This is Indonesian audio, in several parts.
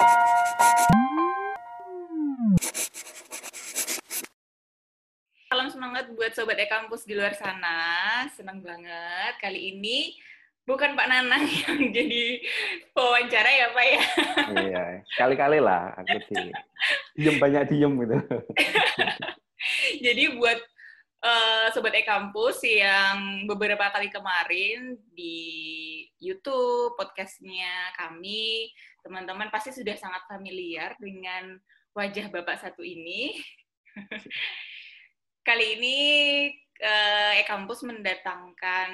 Salam semangat buat Sobat E-Kampus di luar sana. Senang banget. Kali ini bukan Pak Nanang yang jadi wawancara ya Pak ya. Iya, kali-kali lah aku di diem banyak diem gitu. jadi buat uh, Sobat E-Kampus yang beberapa kali kemarin di YouTube, podcastnya kami, teman-teman pasti sudah sangat familiar dengan wajah Bapak satu ini. Kali ini uh, E-Kampus mendatangkan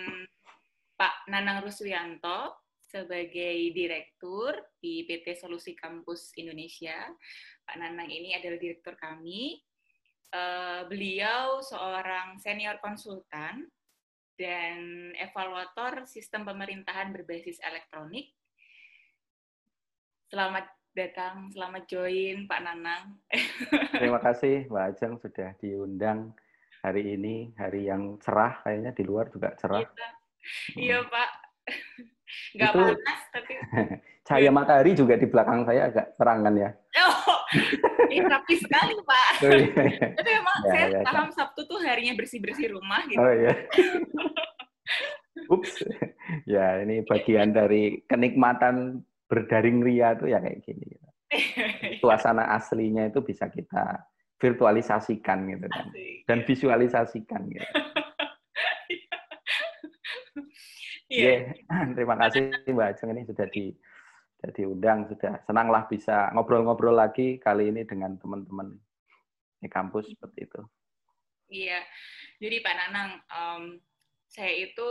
Pak Nanang Ruswianto sebagai direktur di PT Solusi Kampus Indonesia. Pak Nanang ini adalah direktur kami. Uh, beliau seorang senior konsultan dan evaluator sistem pemerintahan berbasis elektronik. Selamat datang, selamat join Pak Nanang. Terima kasih Mbak Ajeng sudah diundang hari ini, hari yang cerah kayaknya di luar juga cerah. Iya, iya Pak. Nggak itu, panas, tapi... cahaya matahari juga di belakang saya agak terangan ya. Oh, ini rapi sekali Pak. Oh, iya. tapi emang ya, saya ya, paham ya. Sabtu tuh harinya bersih-bersih rumah gitu. Oh iya. Ups. Ya, ini bagian dari kenikmatan berdaring ria tuh ya kayak gini. Suasana aslinya itu bisa kita virtualisasikan gitu kan. Dan iya. visualisasikan gitu. Iya. Yeah. Terima kasih Mbak Ajeng ini sudah di sudah diundang, sudah senanglah bisa ngobrol-ngobrol lagi kali ini dengan teman-teman di kampus seperti itu. Iya, jadi Pak Nanang, um, saya itu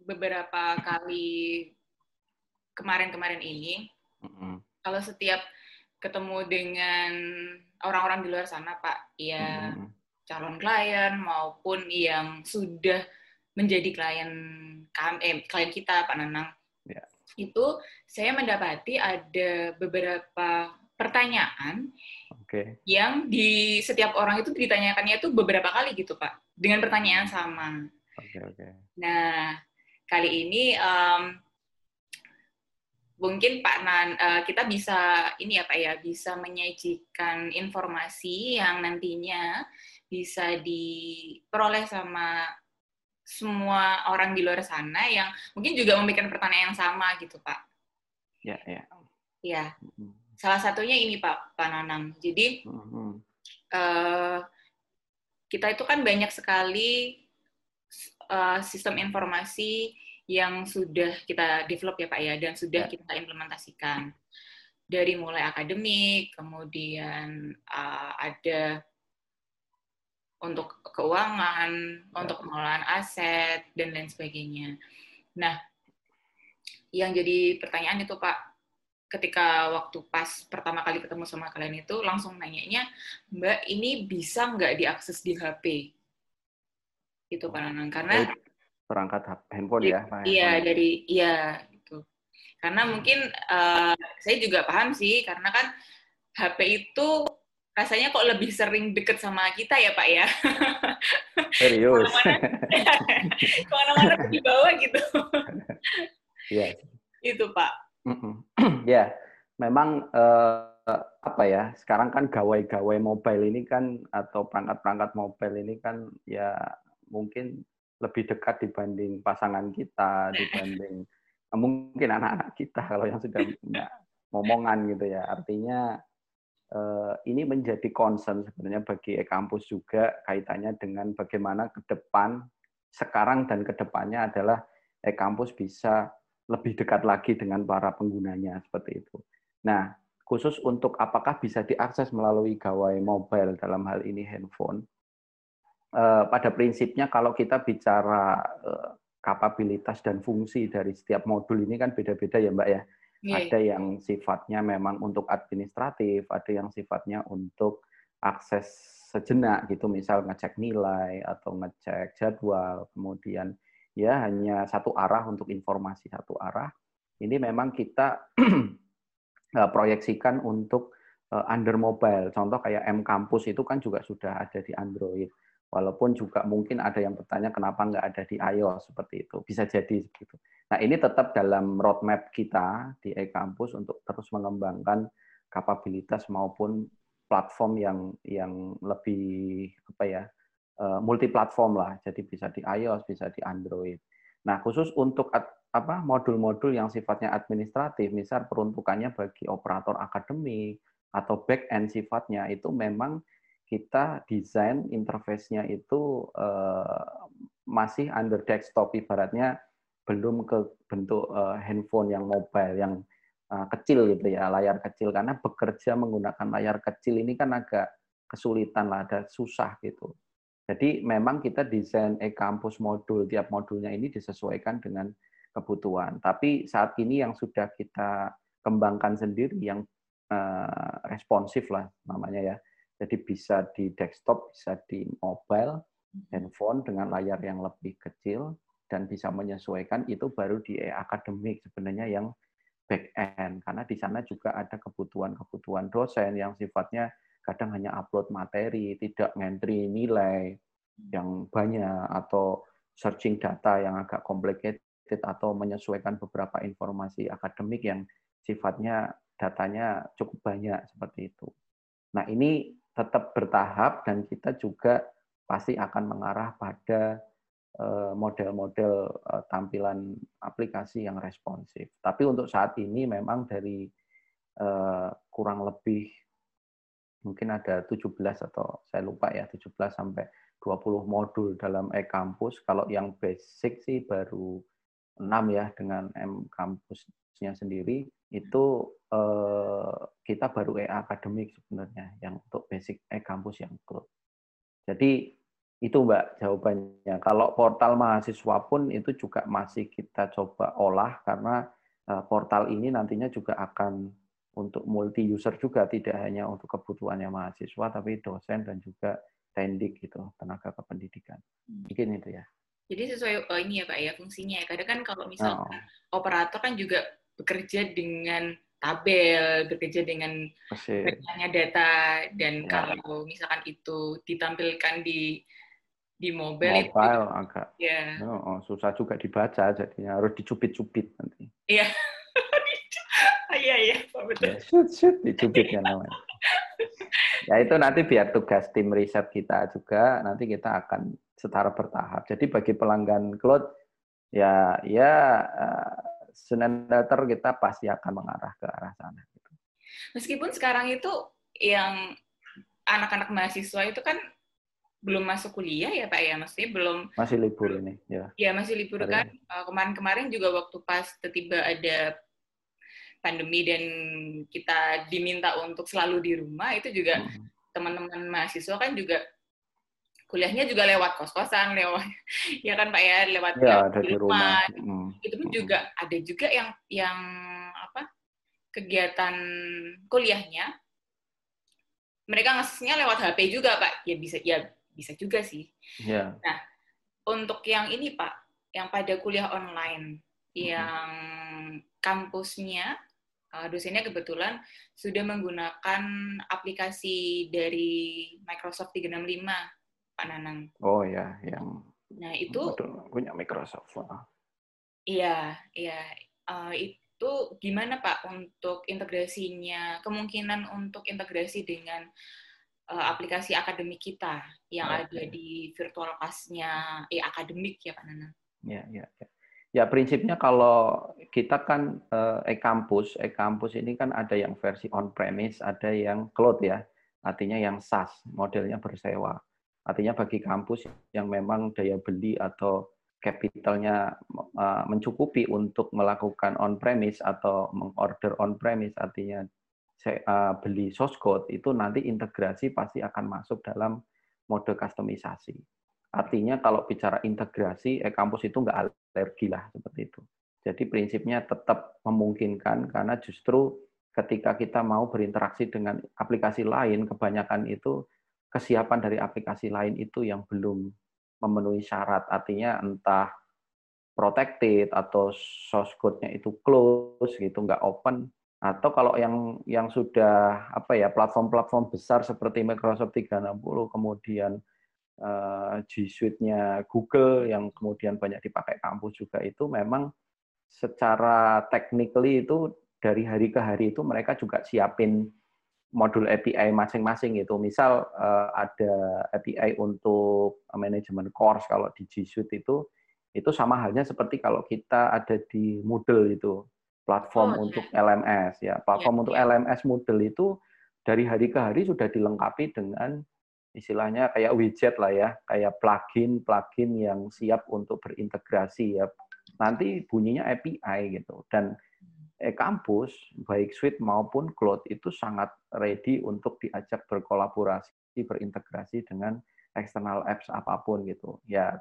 beberapa kali kemarin-kemarin ini, mm-hmm. kalau setiap ketemu dengan orang-orang di luar sana, Pak, ya mm-hmm. calon klien maupun yang sudah menjadi klien eh, klien kita Pak Nanang yeah. Itu saya mendapati ada beberapa pertanyaan okay. yang di setiap orang itu ditanyakannya itu beberapa kali gitu Pak dengan pertanyaan sama. Okay, okay. Nah kali ini um, mungkin Pak Nan uh, kita bisa ini ya Pak ya bisa menyajikan informasi yang nantinya bisa diperoleh sama semua orang di luar sana yang mungkin juga memikirkan pertanyaan yang sama gitu Pak. Ya, ya. Ya. Salah satunya ini Pak, Pak Nanang. Jadi mm-hmm. uh, kita itu kan banyak sekali uh, sistem informasi yang sudah kita develop ya Pak ya dan sudah ya. kita implementasikan dari mulai akademik, kemudian uh, ada untuk keuangan, ya. untuk pengelolaan aset, dan lain sebagainya. Nah, yang jadi pertanyaan itu Pak, ketika waktu pas pertama kali ketemu sama kalian itu, langsung nanyanya, Mbak, ini bisa nggak diakses di HP? Itu Pak Nanang, karena... Perangkat handphone ya? Pak iya, dari... Iya, itu. Karena mungkin uh, saya juga paham sih, karena kan HP itu rasanya kok lebih sering deket sama kita ya Pak ya. Serius. Ke mana-mana di bawah gitu. Iya. Itu Pak. Ya, memang uh, apa ya? Sekarang kan gawai-gawai mobile ini kan atau perangkat-perangkat mobile ini kan ya mungkin lebih dekat dibanding pasangan kita, dibanding mungkin anak-anak kita kalau yang sudah punya ngomongan gitu ya. Artinya ini menjadi concern sebenarnya bagi e-kampus juga kaitannya dengan bagaimana ke depan sekarang dan ke depannya adalah e-kampus bisa lebih dekat lagi dengan para penggunanya seperti itu. Nah, khusus untuk apakah bisa diakses melalui gawai mobile dalam hal ini handphone. Eh, pada prinsipnya kalau kita bicara eh, kapabilitas dan fungsi dari setiap modul ini kan beda-beda ya Mbak ya Yeah. Ada yang sifatnya memang untuk administratif, ada yang sifatnya untuk akses sejenak gitu, misal ngecek nilai atau ngecek jadwal, kemudian ya hanya satu arah untuk informasi satu arah. Ini memang kita eh, proyeksikan untuk eh, under mobile. Contoh kayak M Campus itu kan juga sudah ada di Android. Walaupun juga mungkin ada yang bertanya kenapa nggak ada di iOS seperti itu. Bisa jadi begitu. Nah ini tetap dalam roadmap kita di e-kampus untuk terus mengembangkan kapabilitas maupun platform yang yang lebih apa ya uh, multi platform lah. Jadi bisa di iOS, bisa di Android. Nah, khusus untuk apa modul-modul yang sifatnya administratif, misal peruntukannya bagi operator akademik atau back end sifatnya itu memang kita desain interface-nya itu uh, masih under desktop. Ibaratnya belum ke bentuk uh, handphone yang mobile yang uh, kecil gitu ya layar kecil. Karena bekerja menggunakan layar kecil ini kan agak kesulitan lah ada susah gitu. Jadi memang kita desain e-kampus modul tiap modulnya ini disesuaikan dengan kebutuhan. Tapi saat ini yang sudah kita kembangkan sendiri yang responsif lah namanya ya jadi bisa di desktop bisa di mobile handphone dengan layar yang lebih kecil dan bisa menyesuaikan itu baru di akademik sebenarnya yang back end karena di sana juga ada kebutuhan-kebutuhan dosen yang sifatnya kadang hanya upload materi, tidak ngentri nilai yang banyak atau searching data yang agak complicated atau menyesuaikan beberapa informasi akademik yang sifatnya datanya cukup banyak seperti itu. Nah, ini tetap bertahap dan kita juga pasti akan mengarah pada eh, model-model eh, tampilan aplikasi yang responsif. Tapi untuk saat ini memang dari eh, kurang lebih mungkin ada 17 atau saya lupa ya 17 sampai 20 modul dalam e-kampus. Kalau yang basic sih baru 6 ya dengan M kampusnya sendiri itu kita baru e akademik sebenarnya yang untuk basic e-kampus yang cloud. Jadi itu Mbak jawabannya. Kalau portal mahasiswa pun itu juga masih kita coba olah karena eh, portal ini nantinya juga akan untuk multi user juga tidak hanya untuk kebutuhannya mahasiswa tapi dosen dan juga tendik gitu tenaga kependidikan. Hmm. Mungkin itu ya. Jadi sesuai oh ini ya Pak ya fungsinya ya. Kadang kan kalau misalnya oh. operator kan juga bekerja dengan tabel, bekerja dengan banyaknya data dan ya. kalau misalkan itu ditampilkan di di mobile, mobile itu agak ya. oh, oh, susah juga dibaca jadinya harus dicubit-cubit nanti. Iya. Iya iya betul. Ya, shoot shoot dicubit ya namanya. ya itu nanti biar tugas tim riset kita juga nanti kita akan setara bertahap. Jadi bagi pelanggan cloud ya ya uh, Senin Dater kita pasti akan mengarah ke arah sana. Gitu. Meskipun sekarang itu yang anak-anak mahasiswa itu kan belum masuk kuliah ya Pak ya, maksudnya belum masih libur ini ya. Ya masih libur Hari kan. Eh, kemarin-kemarin juga waktu pas tiba ada pandemi dan kita diminta untuk selalu di rumah itu juga hmm. teman-teman mahasiswa kan juga kuliahnya juga lewat kos-kosan, lewat ya kan Pak ya, lewat ya, ada di rumah. rumah. Hmm. Itu pun juga ada juga yang yang apa? kegiatan kuliahnya mereka ngasihnya lewat HP juga Pak. Ya bisa ya bisa juga sih. Ya. Nah, untuk yang ini Pak, yang pada kuliah online yang kampusnya uh, dosennya kebetulan sudah menggunakan aplikasi dari Microsoft 365 Pak Nanang. Oh ya, yang Nah, itu punya Microsoft. Iya, iya. Uh, itu gimana Pak untuk integrasinya? Kemungkinan untuk integrasi dengan uh, aplikasi akademik kita yang okay. ada di virtual class-nya e akademik ya Pak Nanang. Ya, ya, ya. Ya prinsipnya kalau kita kan e-kampus, e-kampus ini kan ada yang versi on-premise, ada yang cloud ya, artinya yang SaaS, modelnya bersewa. Artinya bagi kampus yang memang daya beli atau capitalnya uh, mencukupi untuk melakukan on-premise atau mengorder on-premise, artinya uh, beli source code, itu nanti integrasi pasti akan masuk dalam mode customisasi. Artinya kalau bicara integrasi, e-kampus itu nggak alergi lah seperti itu. Jadi prinsipnya tetap memungkinkan karena justru ketika kita mau berinteraksi dengan aplikasi lain, kebanyakan itu kesiapan dari aplikasi lain itu yang belum memenuhi syarat. Artinya entah protected atau source code-nya itu close gitu, nggak open. Atau kalau yang yang sudah apa ya platform-platform besar seperti Microsoft 360, kemudian uh, G Suite-nya Google yang kemudian banyak dipakai kampus juga itu memang secara technically itu dari hari ke hari itu mereka juga siapin modul API masing-masing itu. Misal uh, ada API untuk manajemen course kalau di G Suite itu itu sama halnya seperti kalau kita ada di Moodle itu platform oh, untuk okay. LMS ya. Platform yeah, untuk yeah. LMS Moodle itu dari hari ke hari sudah dilengkapi dengan istilahnya kayak widget lah ya, kayak plugin plugin yang siap untuk berintegrasi ya. Nanti bunyinya API gitu dan e-kampus baik Suite maupun Cloud itu sangat ready untuk diajak berkolaborasi berintegrasi dengan eksternal apps apa pun gitu. Ya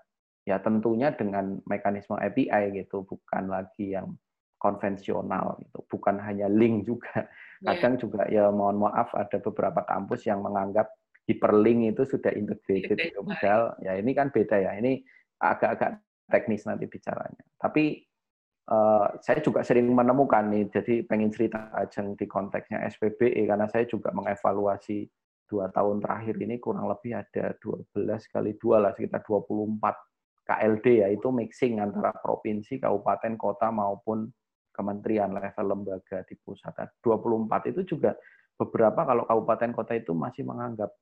ya tentunya dengan mekanisme API gitu, bukan lagi yang konvensional gitu, bukan hanya link juga. Iya. Kadang yeah. juga ya mohon maaf ada beberapa kampus yang menganggap hyperlink itu sudah integrated gitu. Padahal ya ini kan beda ya. Ini agak-agak teknis nanti bicaranya. Tapi uh, saya juga sering menemukan nih, jadi pengen cerita aja di konteksnya SPBE karena saya juga mengevaluasi dua tahun terakhir ini kurang lebih ada 12 kali dua lah sekitar 24 KLD ya itu mixing antara provinsi, kabupaten, kota maupun kementerian level lembaga di pusat. 24 nah, itu juga beberapa kalau kabupaten kota itu masih menganggap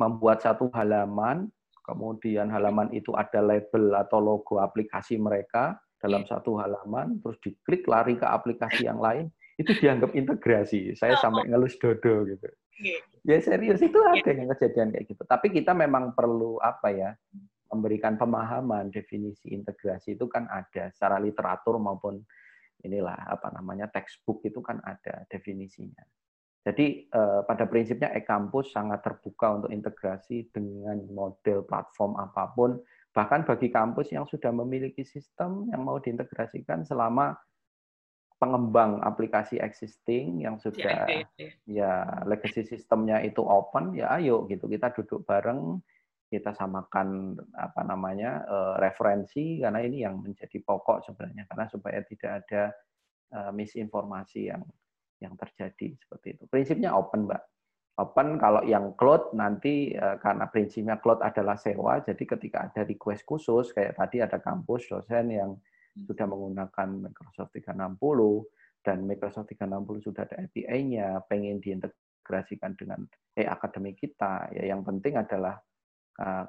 membuat satu halaman, kemudian halaman itu ada label atau logo aplikasi mereka dalam iya. satu halaman, terus diklik lari ke aplikasi yang lain, itu dianggap integrasi. Saya sampai ngelus dodo gitu. Iya. Ya serius itu ada yang kejadian kayak gitu. Tapi kita memang perlu apa ya? memberikan pemahaman definisi integrasi itu kan ada secara literatur maupun inilah apa namanya textbook itu kan ada definisinya. Jadi eh, pada prinsipnya e-kampus sangat terbuka untuk integrasi dengan model platform apa pun, bahkan bagi kampus yang sudah memiliki sistem yang mau diintegrasikan selama pengembang aplikasi existing yang sudah ya, ya legacy sistemnya itu open, ya ayo gitu kita duduk bareng kita samakan apa namanya uh, referensi karena ini yang menjadi pokok sebenarnya karena supaya tidak ada uh, misinformasi yang yang terjadi seperti itu. Prinsipnya open, Mbak. Open kalau yang cloud nanti uh, karena prinsipnya cloud adalah sewa, jadi ketika ada request khusus kayak tadi ada kampus dosen yang hmm. sudah menggunakan Microsoft 360 dan Microsoft 360 sudah ada API-nya, pengen diintegrasikan dengan e-akademi kita, ya yang penting adalah uh,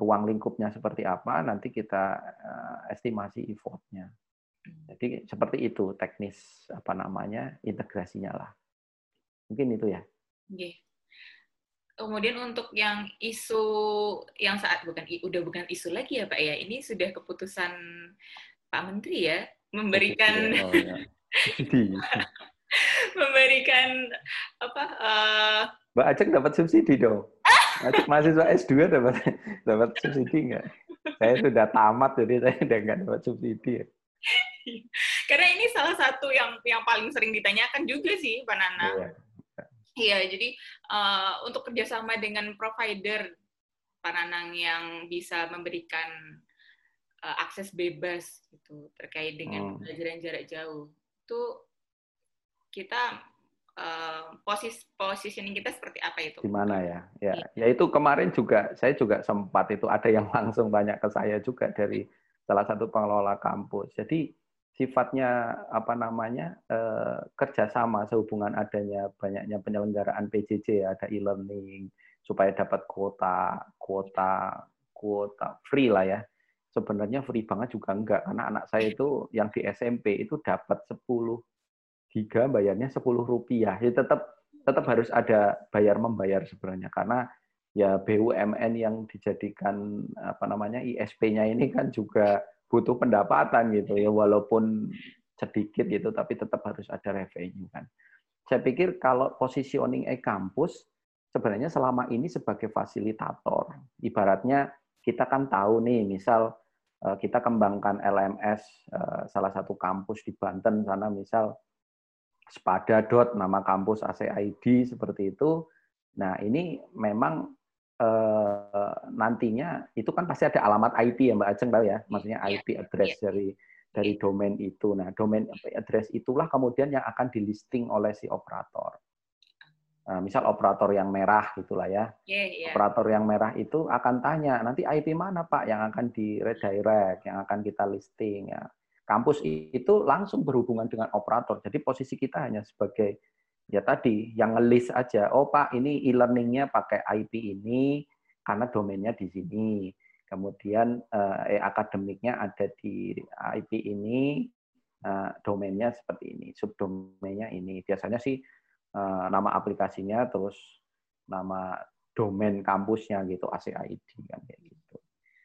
ruang lingkupnya seperti apa, nanti kita uh, estimasi effortnya. Jadi seperti itu teknis apa namanya integrasinya lah. Mungkin itu ya. Okay. Kemudian untuk yang isu yang saat bukan udah bukan isu lagi ya Pak ya, ini sudah keputusan Pak Menteri ya memberikan oh, ya. memberikan apa? Uh, Mbak Aceh dapat subsidi dong. mahasiswa S2 dapat dapat subsidi nggak? Saya sudah tamat jadi saya udah nggak dapat subsidi. Ya. Karena ini salah satu yang yang paling sering ditanyakan juga sih, Pak Nana. Iya, iya jadi uh, untuk kerjasama dengan provider Pak Nanang yang bisa memberikan uh, akses bebas gitu terkait dengan hmm. pembelajaran jarak jauh, itu kita uh, posis positioning kita seperti apa itu? Gimana ya? Ya, ya itu kemarin juga saya juga sempat itu ada yang langsung tanya ke saya juga dari salah satu pengelola kampus. Jadi sifatnya apa namanya eh, kerjasama sehubungan adanya banyaknya penyelenggaraan PJJ ada e-learning supaya dapat kuota kuota kuota free lah ya sebenarnya free banget juga enggak karena anak saya itu yang di SMP itu dapat 10 giga bayarnya sepuluh rupiah. Ya tetap tetap harus ada bayar membayar sebenarnya karena ya BUMN yang dijadikan apa namanya ISP-nya ini kan juga butuh pendapatan gitu ya walaupun sedikit gitu tapi tetap harus ada revenue kan. Saya pikir kalau positioning e-kampus sebenarnya selama ini sebagai fasilitator. Ibaratnya kita kan tahu nih misal eh, kita kembangkan LMS eh, salah satu kampus di Banten sana misal Spada dot nama kampus ACID seperti itu. Nah ini memang eh, nantinya itu kan pasti ada alamat IP ya Mbak Ajeng tahu ya, maksudnya iya, IP address yeah. dari dari iya. domain itu. Nah domain address itulah kemudian yang akan di listing oleh si operator. Nah, misal operator yang merah gitulah ya. Yeah, yeah. Operator yang merah itu akan tanya nanti IP mana Pak yang akan di redirect, yang akan kita listing ya kampus itu langsung berhubungan dengan operator. Jadi posisi kita hanya sebagai Ya tadi, yang ngelis aja. Oh Pak, ini e-learningnya pakai IP ini karena domainnya di sini. Kemudian eh, akademiknya ada di IP ini, eh, domainnya seperti ini, subdomainnya ini. Biasanya sih eh, nama aplikasinya, terus nama domain kampusnya gitu, ACID kan kayak gitu.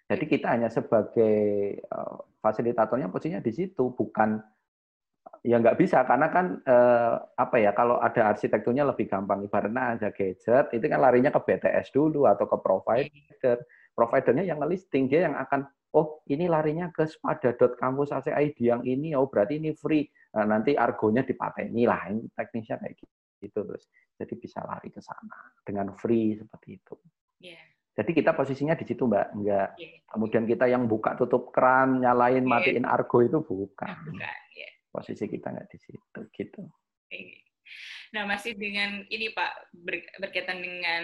Jadi kita hanya sebagai eh, fasilitatornya posisinya di situ, bukan ya nggak bisa karena kan eh, apa ya kalau ada arsitekturnya lebih gampang ibaratnya ada gadget itu kan larinya ke BTS dulu atau ke provider providernya yang ngelisting dia yang akan oh ini larinya ke spada.kampus ACID yang ini oh berarti ini free nah, nanti argonya dipateni lah ini teknisnya kayak gitu terus jadi bisa lari ke sana dengan free seperti itu yeah. jadi kita posisinya di situ mbak enggak yeah. kemudian kita yang buka tutup keran nyalain yeah. matiin argo itu bukan yeah. Posisi kita nggak di situ gitu. Nah, masih dengan ini Pak berkaitan dengan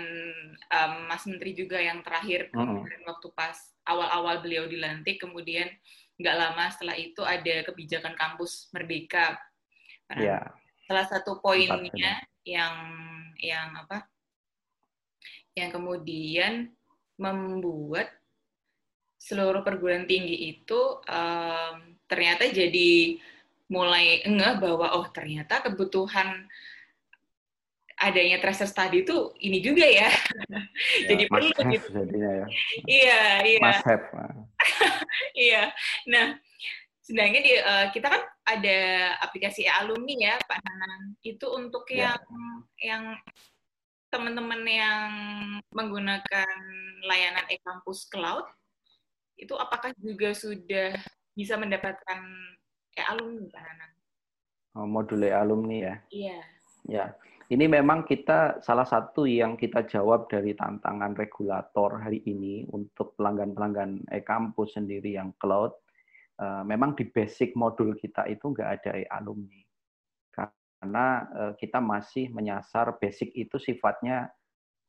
um, Mas Menteri juga yang terakhir kemarin waktu pas awal-awal beliau dilantik, kemudian nggak lama setelah itu ada kebijakan kampus merdeka. Yeah. Salah satu poinnya yang yang apa? Yang kemudian membuat seluruh perguruan tinggi itu um, ternyata jadi mulai enggak bahwa oh ternyata kebutuhan adanya tracer study itu ini juga ya. ya Jadi perlu gitu. Jadinya ya. Iya, iya. Must have. iya. Nah, sedangkan di, uh, kita kan ada aplikasi alumni ya, Pak Nanan. Itu untuk ya. yang yang teman-teman yang menggunakan layanan e-kampus cloud itu apakah juga sudah bisa mendapatkan e-alumni, Pak Nanan? Oh, modul e-alumni ya? Iya. Ya ini memang kita salah satu yang kita jawab dari tantangan regulator hari ini untuk pelanggan-pelanggan e-kampus sendiri yang cloud. Eh, memang di basic modul kita itu nggak ada e-alumni. Karena eh, kita masih menyasar basic itu sifatnya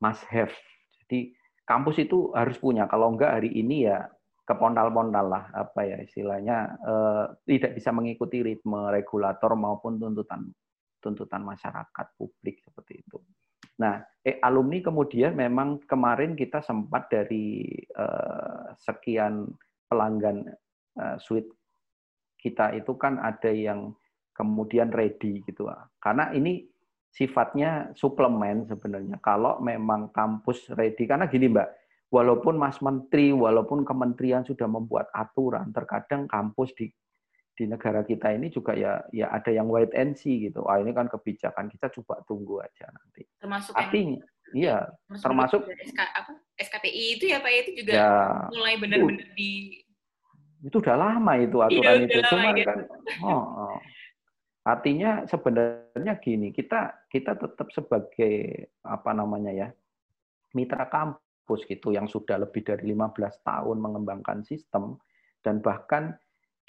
must have. Jadi kampus itu harus punya. Kalau nggak hari ini ya kepondal-pondal lah apa ya istilahnya eh, tidak bisa mengikuti ritme regulator maupun tuntutan tuntutan masyarakat publik seperti itu. Nah, eh, alumni kemudian memang kemarin kita sempat dari eh, sekian pelanggan eh, suite kita itu kan ada yang kemudian ready gitu. Karena ini sifatnya suplemen sebenarnya. Kalau memang kampus ready, karena gini Mbak, walaupun Mas Menteri, walaupun kementerian sudah membuat aturan, terkadang kampus di di negara kita ini juga ya ya ada yang wait and see gitu. Ah ini kan kebijakan kita coba tunggu aja nanti. Termasuk Artinya, iya, termasuk, SK, apa, SKPI itu ya Pak itu juga ya, mulai benar-benar di itu udah lama itu iya, aturan iya, itu. Cuma ya. kan oh, oh. Artinya sebenarnya gini, kita kita tetap sebagai apa namanya ya mitra kampus gitu yang sudah lebih dari 15 tahun mengembangkan sistem dan bahkan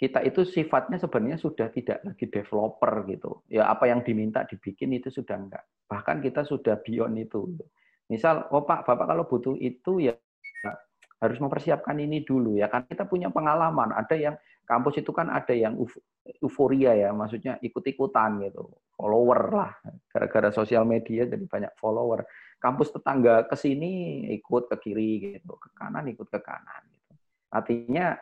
kita itu sifatnya sebenarnya sudah tidak lagi developer gitu. Ya apa yang diminta dibikin itu sudah enggak. Bahkan kita sudah beyond itu. Misal, oh Pak, Bapak kalau butuh itu ya harus mempersiapkan ini dulu ya kan kita punya pengalaman. Ada yang kampus itu kan ada yang euforia ya maksudnya ikut-ikutan gitu. Follower lah gara-gara sosial media jadi banyak follower. Kampus tetangga ke sini ikut ke kiri gitu ke kanan ikut ke kanan gitu. Artinya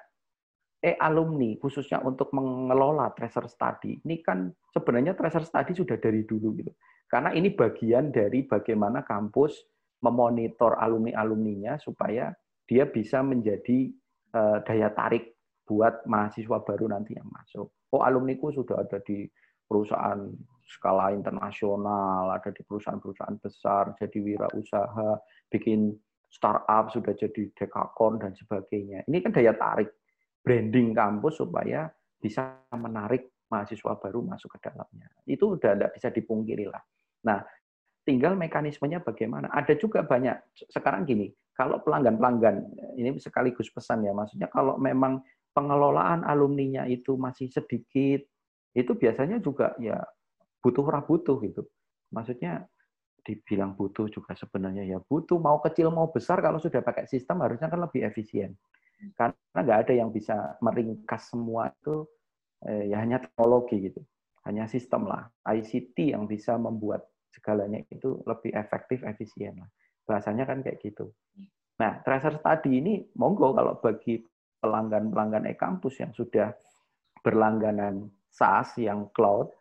eh alumni khususnya untuk mengelola tracer study ini kan sebenarnya tracer study sudah dari dulu gitu. Karena ini bagian dari bagaimana kampus memonitor alumni alumninya supaya dia bisa menjadi uh, daya tarik buat mahasiswa baru nanti yang masuk oh alumniku sudah ada di perusahaan skala internasional ada di perusahaan-perusahaan besar jadi wirausaha bikin startup sudah jadi dekakon dan sebagainya ini kan daya tarik branding kampus supaya bisa menarik mahasiswa baru masuk ke dalamnya. Itu udah tidak bisa dipungkiri lah. Nah, tinggal mekanismenya bagaimana. Ada juga banyak, sekarang gini, kalau pelanggan-pelanggan, ini sekaligus pesan ya, maksudnya kalau memang pengelolaan alumninya itu masih sedikit, itu biasanya juga ya butuh butuh gitu. Maksudnya dibilang butuh juga sebenarnya ya butuh mau kecil mau besar kalau sudah pakai sistem harusnya kan lebih efisien karena nggak ada yang bisa meringkas semua itu eh, ya hanya teknologi gitu hanya sistem lah ICT yang bisa membuat segalanya itu lebih efektif, efisien lah. Bahasanya kan kayak gitu. Nah, tracer study ini monggo kalau bagi pelanggan-pelanggan e-kampus yang sudah berlangganan SaaS yang cloud,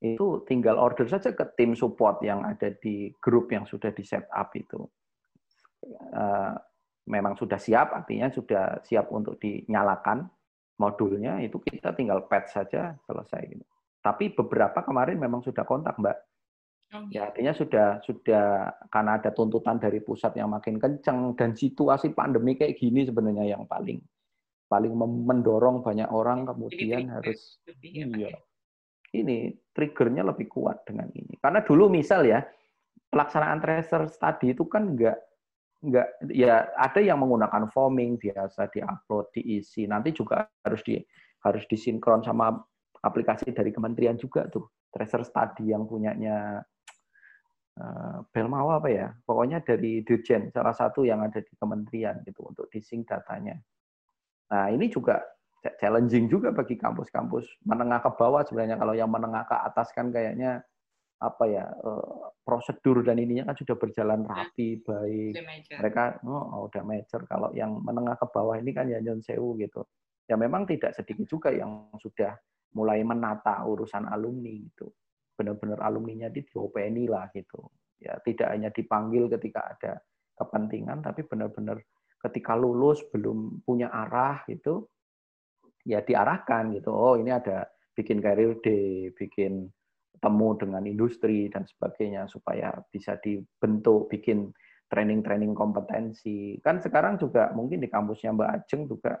itu tinggal order saja ke tim support yang ada di grup yang sudah di set up itu. Eh, memang sudah siap, artinya sudah siap untuk dinyalakan modulnya, itu kita tinggal patch saja, selesai. Gitu. Tapi beberapa kemarin memang sudah kontak, Mbak. Oh, ya, artinya sudah sudah karena ada tuntutan dari pusat yang makin kencang dan situasi pandemi kayak gini sebenarnya yang paling paling mendorong banyak orang kemudian Jadi, harus ya, iya. Ini triggernya lebih kuat dengan ini. Karena dulu misal ya pelaksanaan tracer study itu kan enggak enggak ya ada yang menggunakan foaming biasa diupload diisi nanti juga harus di harus disinkron sama aplikasi dari kementerian juga tuh tracer study yang punyanya uh, Belmawa apa ya? Pokoknya dari Dirjen salah satu yang ada di kementerian gitu untuk dising datanya. Nah ini juga challenging juga bagi kampus-kampus menengah ke bawah sebenarnya. Kalau yang menengah ke atas kan kayaknya apa ya eh, prosedur dan ininya kan sudah berjalan rapi baik. mereka oh, udah major. Kalau yang menengah ke bawah ini kan ya Sewu gitu. Ya memang tidak sedikit juga yang sudah mulai menata urusan alumni gitu benar-benar alumninya di diopeni lah gitu ya tidak hanya dipanggil ketika ada kepentingan tapi benar-benar ketika lulus belum punya arah gitu ya diarahkan gitu oh ini ada bikin career day bikin temu dengan industri dan sebagainya supaya bisa dibentuk bikin training-training kompetensi. Kan sekarang juga mungkin di kampusnya Mbak Ajeng juga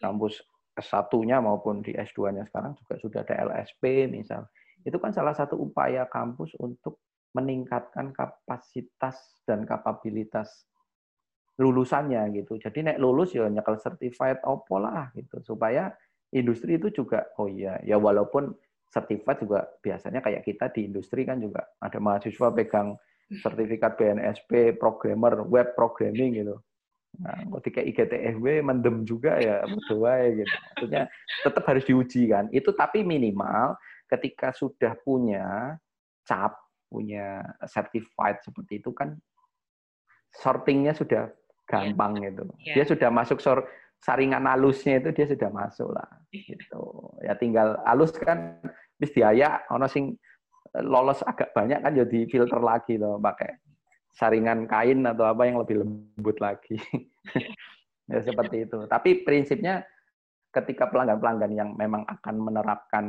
kampus S1-nya maupun di S2-nya sekarang juga sudah ada LSP misal. Itu kan salah satu upaya kampus untuk meningkatkan kapasitas dan kapabilitas lulusannya gitu. Jadi nek lulus ya nyekel certified opo lah gitu supaya industri itu juga oh iya ya walaupun sertifikat juga biasanya kayak kita di industri kan juga ada mahasiswa pegang sertifikat BNSP, programmer, web programming gitu. Nah, ketika IGTFW mendem juga ya berdoa gitu. Maksudnya tetap harus diuji kan. Itu tapi minimal ketika sudah punya cap, punya certified seperti itu kan sortingnya sudah gampang yeah. gitu. Yeah. Dia sudah masuk sor saringan halusnya itu dia sudah masuk lah gitu ya tinggal halus kan bis diayak ono sing eh, lolos agak banyak kan jadi filter lagi loh pakai saringan kain atau apa yang lebih lembut lagi ya seperti itu tapi prinsipnya ketika pelanggan-pelanggan yang memang akan menerapkan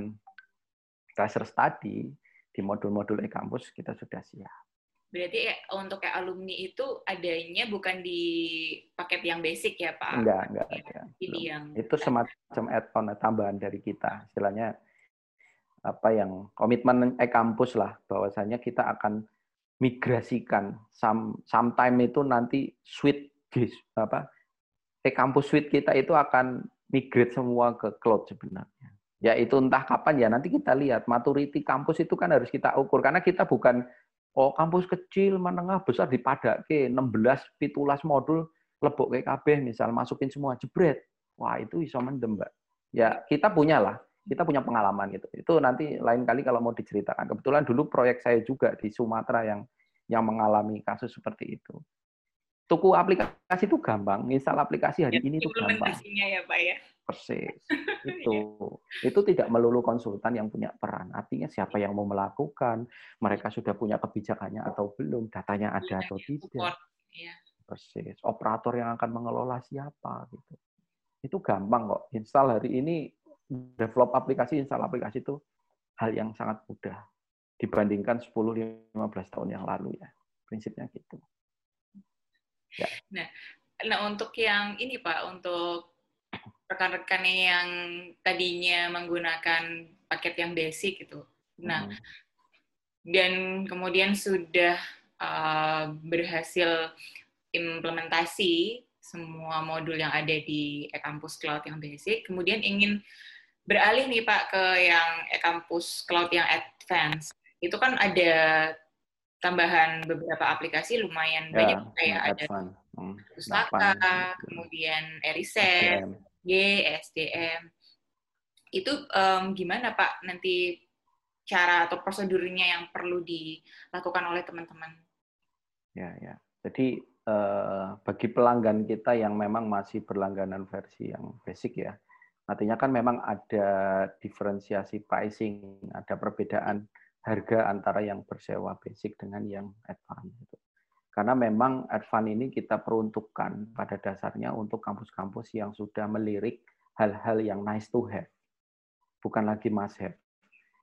tracer study di modul-modul e-kampus kita sudah siap Berarti ya, untuk kayak alumni itu adanya bukan di paket yang basic ya Pak? Enggak, enggak ada. Ini yang itu semacam add-on tambahan dari kita. Istilahnya apa yang komitmen e-kampus lah bahwasanya kita akan migrasikan some, sometime itu nanti suite apa e-kampus suite kita itu akan migrate semua ke cloud sebenarnya. Ya itu entah kapan ya nanti kita lihat maturity kampus itu kan harus kita ukur karena kita bukan Oh, kampus kecil, menengah, besar dipadake 16 pitulas modul lebok KB misal masukin semua jebret. Wah, itu iso mendem, Mbak. Ya, kita punya lah. Kita punya pengalaman gitu. Itu nanti lain kali kalau mau diceritakan. Kebetulan dulu proyek saya juga di Sumatera yang yang mengalami kasus seperti itu. Tuku aplikasi itu gampang, misal aplikasi hari ya, ini itu gampang. ya, Pak ya. Persis. Itu. itu tidak melulu konsultan yang punya peran. Artinya siapa yang mau melakukan, mereka sudah punya kebijakannya atau belum, datanya ada atau tidak. Iya. Persis. Operator yang akan mengelola siapa gitu. Itu gampang kok. Install hari ini develop aplikasi, install aplikasi itu hal yang sangat mudah dibandingkan 10-15 tahun yang lalu ya. Prinsipnya gitu. Ya. Nah, nah untuk yang ini Pak, untuk rekan-rekannya yang tadinya menggunakan paket yang basic gitu. Nah, hmm. dan kemudian sudah uh, berhasil implementasi semua modul yang ada di e-kampus cloud yang basic, kemudian ingin beralih nih Pak ke yang e-kampus cloud yang advance. Itu kan ada tambahan beberapa aplikasi lumayan ya, banyak kayak ada hmm, Pustaka, kemudian Eriset, Y, SDM. Itu um, gimana Pak nanti cara atau prosedurnya yang perlu dilakukan oleh teman-teman. Ya, ya. Jadi eh, bagi pelanggan kita yang memang masih berlangganan versi yang basic ya, artinya kan memang ada diferensiasi pricing, ada perbedaan harga antara yang bersewa basic dengan yang advance. Karena memang advance ini kita peruntukkan pada dasarnya untuk kampus-kampus yang sudah melirik hal-hal yang nice to have, bukan lagi must have.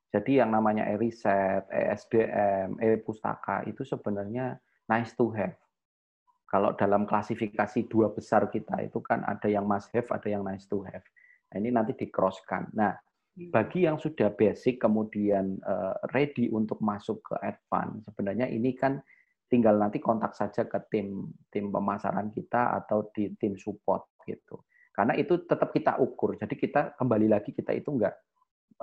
Jadi yang namanya e-riset, e-SDM, e-pustaka itu sebenarnya nice to have. Kalau dalam klasifikasi dua besar kita itu kan ada yang must have, ada yang nice to have. Nah, ini nanti di crosskan. Nah, Hmm. bagi yang sudah basic kemudian uh, ready untuk masuk ke advance sebenarnya ini kan tinggal nanti kontak saja ke tim tim pemasaran kita atau di tim support gitu karena itu tetap kita ukur jadi kita kembali lagi kita itu enggak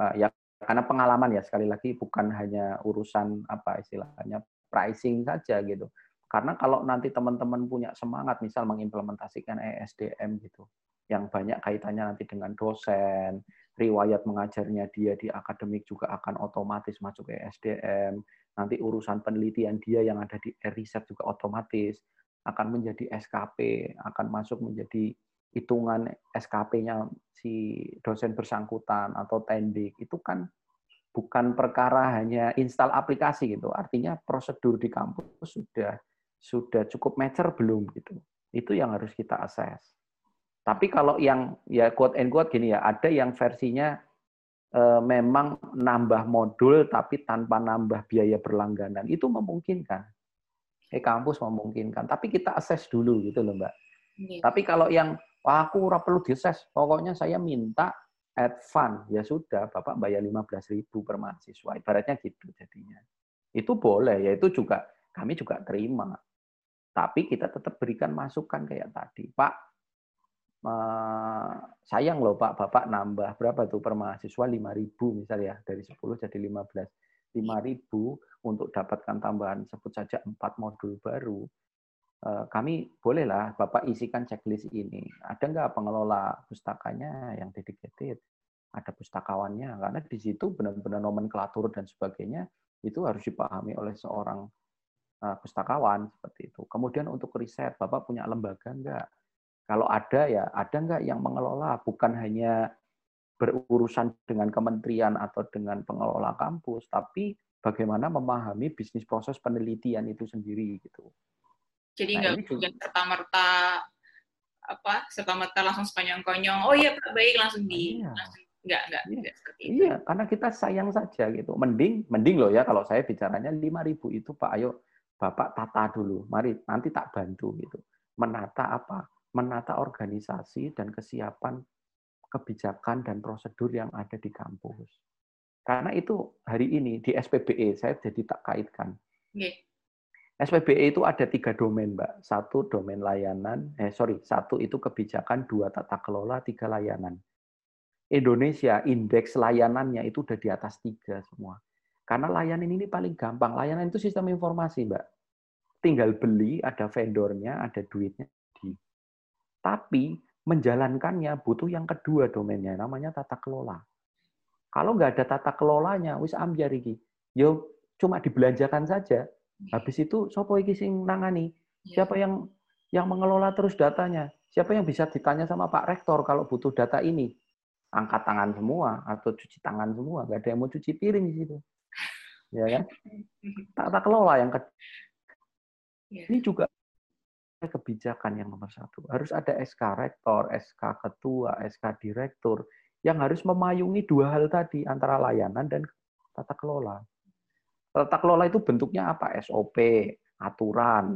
uh, ya karena pengalaman ya sekali lagi bukan hanya urusan apa istilahnya pricing saja gitu karena kalau nanti teman-teman punya semangat misal mengimplementasikan ESDM gitu yang banyak kaitannya nanti dengan dosen riwayat mengajarnya dia di akademik juga akan otomatis masuk ke SDM. Nanti urusan penelitian dia yang ada di riset juga otomatis akan menjadi SKP, akan masuk menjadi hitungan SKP-nya si dosen bersangkutan atau tendik. Itu kan bukan perkara hanya install aplikasi gitu. Artinya prosedur di kampus sudah sudah cukup mature belum gitu. Itu yang harus kita assess. Tapi kalau yang ya quote and quote gini ya, ada yang versinya memang nambah modul tapi tanpa nambah biaya berlangganan. Itu memungkinkan. Eh kampus memungkinkan. Tapi kita assess dulu gitu loh, Mbak. Yeah. Tapi kalau yang Wah, aku ora perlu dises, pokoknya saya minta advance. Ya sudah, Bapak bayar 15.000 per mahasiswa. Ibaratnya gitu jadinya. Itu boleh, ya itu juga kami juga terima. Tapi kita tetap berikan masukan kayak tadi. Pak, sayang loh Pak, Bapak nambah berapa tuh per mahasiswa 5.000 misalnya ya, dari 10 jadi 15. 5.000 untuk dapatkan tambahan sebut saja 4 modul baru. Eh, kami bolehlah Bapak isikan checklist ini. Ada nggak pengelola pustakanya yang dedicated? Ada pustakawannya, karena di situ benar-benar nomenklatur dan sebagainya itu harus dipahami oleh seorang eh, pustakawan seperti itu. Kemudian untuk riset, Bapak punya lembaga nggak? Kalau ada ya ada nggak yang mengelola, bukan hanya berurusan dengan kementerian atau dengan pengelola kampus, tapi bagaimana memahami bisnis proses penelitian itu sendiri gitu. Jadi nah, nggak nah, serta merta apa serta merta langsung sekonyong-konyong. Oh iya Pak baik langsung di iya. langsung nggak nggak iya. seperti itu. Iya karena kita sayang saja gitu. Mending mending loh ya kalau saya bicaranya lima ribu itu Pak ayo Bapak tata dulu. Mari nanti tak bantu gitu. Menata apa? Menata organisasi dan kesiapan kebijakan dan prosedur yang ada di kampus. Karena itu hari ini di SPBE saya jadi tak kaitkan. Okay. SPBE itu ada tiga domain, Mbak. Satu domain layanan, eh sorry, satu itu kebijakan, dua tata kelola, tiga layanan. Indonesia indeks layanannya itu udah di atas tiga semua. Karena layanan ini paling gampang. Layanan itu sistem informasi, Mbak. Tinggal beli, ada vendornya, ada duitnya, tapi menjalankannya butuh yang kedua domainnya, namanya tata kelola. Kalau nggak ada tata kelolanya, wis ambiar iki. Yo cuma dibelanjakan saja. Habis itu sopo iki sing nangani? Iya. Siapa yang yang mengelola terus datanya? Siapa yang bisa ditanya sama Pak Rektor kalau butuh data ini? Angkat tangan semua atau cuci tangan semua, nggak ada yang mau cuci piring di situ. Ya kan? Tata kelola yang kedua. Iya. Ini juga kebijakan yang nomor satu. Harus ada SK rektor, SK ketua, SK direktur yang harus memayungi dua hal tadi antara layanan dan tata kelola. Tata kelola itu bentuknya apa? SOP, aturan.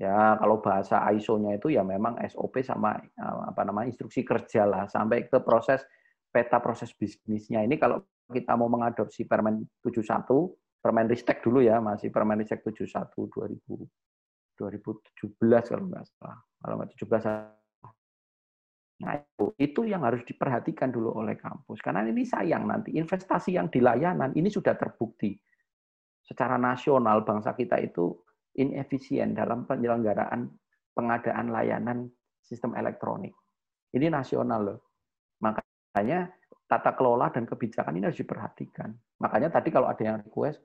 Ya, kalau bahasa ISO-nya itu ya memang SOP sama eh, apa namanya instruksi kerja lah sampai ke proses peta proses bisnisnya. Ini kalau kita mau mengadopsi Permen 71, Permen Ristek dulu ya, masih Permen Ristek 71 2000 2017 kalau nggak salah. Kalau nggak 17 Nah, itu, itu yang harus diperhatikan dulu oleh kampus. Karena ini sayang nanti investasi yang di layanan ini sudah terbukti. Secara nasional bangsa kita itu inefisien dalam penyelenggaraan pengadaan layanan sistem elektronik. Ini nasional loh. Makanya tata kelola dan kebijakan ini harus diperhatikan. Makanya tadi kalau ada yang request,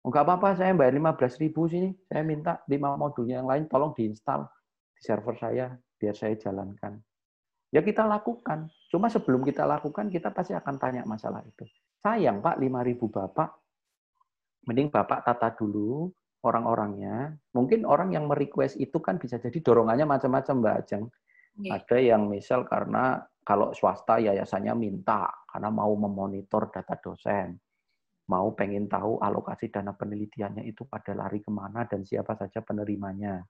enggak apa-apa saya bayar 15 ribu sini, saya minta 5 modulnya yang lain tolong diinstal di server saya biar saya jalankan. Ya kita lakukan. Cuma sebelum kita lakukan, kita pasti akan tanya masalah itu. Sayang Pak, 5 ribu Bapak, mending Bapak tata dulu orang-orangnya. Mungkin orang yang merequest itu kan bisa jadi dorongannya macam-macam Mbak Ajeng. Yeah. Ada yang misal karena kalau swasta yayasannya minta karena mau memonitor data dosen, mau pengen tahu alokasi dana penelitiannya itu pada lari ke mana dan siapa saja penerimanya.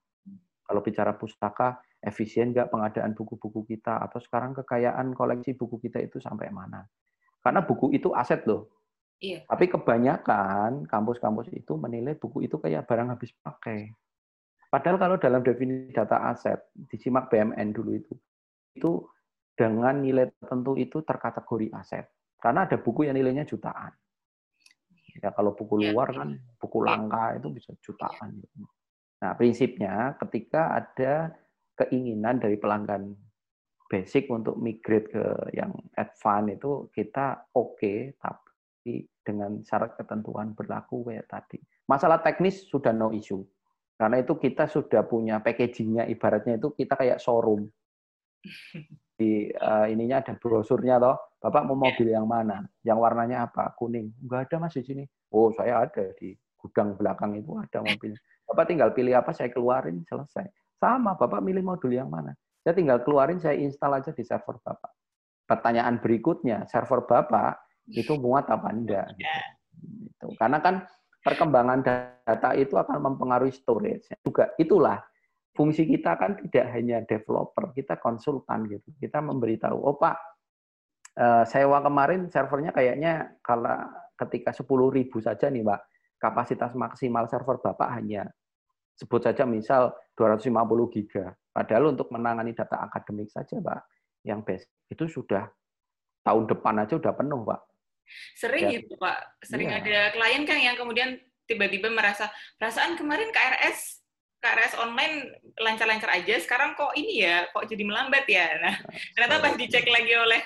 Kalau bicara pustaka, efisien nggak pengadaan buku-buku kita, atau sekarang kekayaan koleksi buku kita itu sampai mana. Karena buku itu aset loh. Iya. Tapi kebanyakan kampus-kampus itu menilai buku itu kayak barang habis pakai. Padahal kalau dalam definisi data aset, disimak BMN dulu itu, itu dengan nilai tertentu itu terkategori aset. Karena ada buku yang nilainya jutaan. Ya kalau buku iya. luar kan buku iya. langka itu bisa jutaan. Nah prinsipnya ketika ada keinginan dari pelanggan basic untuk migrate ke yang advance itu kita oke, okay, tapi dengan syarat ketentuan berlaku kayak tadi. Masalah teknis sudah no issue. Karena itu kita sudah punya packagingnya, ibaratnya itu kita kayak showroom di uh, ininya ada brosurnya toh. Bapak mau mobil yang mana? Yang warnanya apa? Kuning. Enggak ada Mas di sini. Oh, saya ada di gudang belakang itu ada mobil. Bapak tinggal pilih apa saya keluarin selesai. Sama, Bapak milih modul yang mana? Saya tinggal keluarin saya install aja di server Bapak. Pertanyaan berikutnya, server Bapak itu muat apa enggak? Gitu. Karena kan perkembangan data itu akan mempengaruhi storage. Juga itulah fungsi kita kan tidak hanya developer, kita konsultan gitu. Kita memberitahu, oh Pak, uh, sewa kemarin servernya kayaknya kalau ketika 10.000 saja nih Pak, kapasitas maksimal server Bapak hanya sebut saja misal 250 giga. Padahal untuk menangani data akademik saja Pak, yang best itu sudah tahun depan aja udah penuh Pak. Sering ya. itu Pak, sering ya. ada klien kan yang kemudian tiba-tiba merasa perasaan kemarin KRS KRS online lancar-lancar aja, sekarang kok ini ya, kok jadi melambat ya. Nah, ternyata pas dicek lagi oleh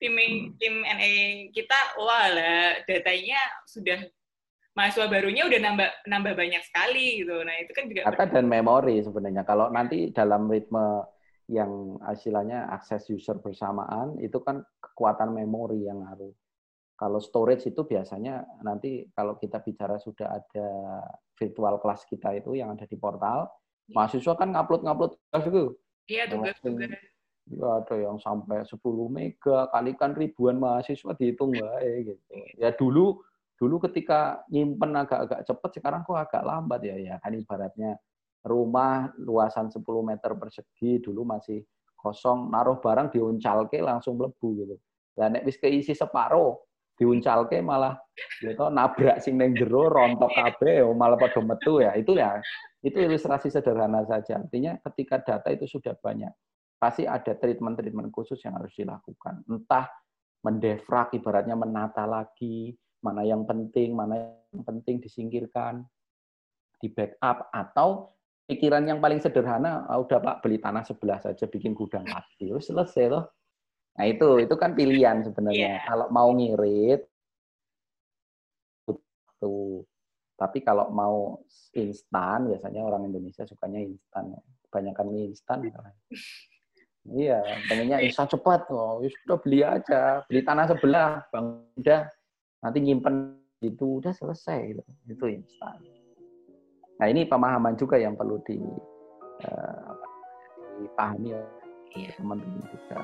tim tim NE kita, wah lah datanya sudah mahasiswa barunya udah nambah nambah banyak sekali gitu. Nah itu kan juga data dan memori sebenarnya. Kalau nanti dalam ritme yang hasilnya akses user bersamaan itu kan kekuatan memori yang harus kalau storage itu biasanya nanti kalau kita bicara sudah ada virtual class kita itu yang ada di portal, iya. mahasiswa kan ngupload-ngupload tugas itu. Iya, tugas-tugas. Ya, ada yang sampai 10 mega, kali kan ribuan mahasiswa dihitung baik gitu. Ya dulu dulu ketika nyimpen agak-agak cepat, sekarang kok agak lambat ya ya. Kan ibaratnya rumah luasan 10 meter persegi dulu masih kosong, naruh barang diuncalke langsung melebu gitu. Dan nek wis keisi separuh, diuncalke malah gitu nabrak sing neng jero rontok kabeh oh, malah pada metu ya itu ya itu ilustrasi sederhana saja artinya ketika data itu sudah banyak pasti ada treatment-treatment khusus yang harus dilakukan entah mendefrak ibaratnya menata lagi mana yang penting mana yang penting disingkirkan di backup atau pikiran yang paling sederhana ah, udah Pak beli tanah sebelah saja bikin gudang lagi selesai loh Nah itu itu kan pilihan sebenarnya. Yeah. Kalau mau ngirit tuh. Tapi kalau mau instan, biasanya orang Indonesia sukanya instan. Ya. Kebanyakan mie instan. iya, pengennya instan cepat. Oh, ya sudah beli aja. Beli tanah sebelah, bang. Udah, nanti nyimpen itu udah selesai. Gitu. Itu instan. Nah ini pemahaman juga yang perlu di, uh, dipahami ya. Iya. teman-teman juga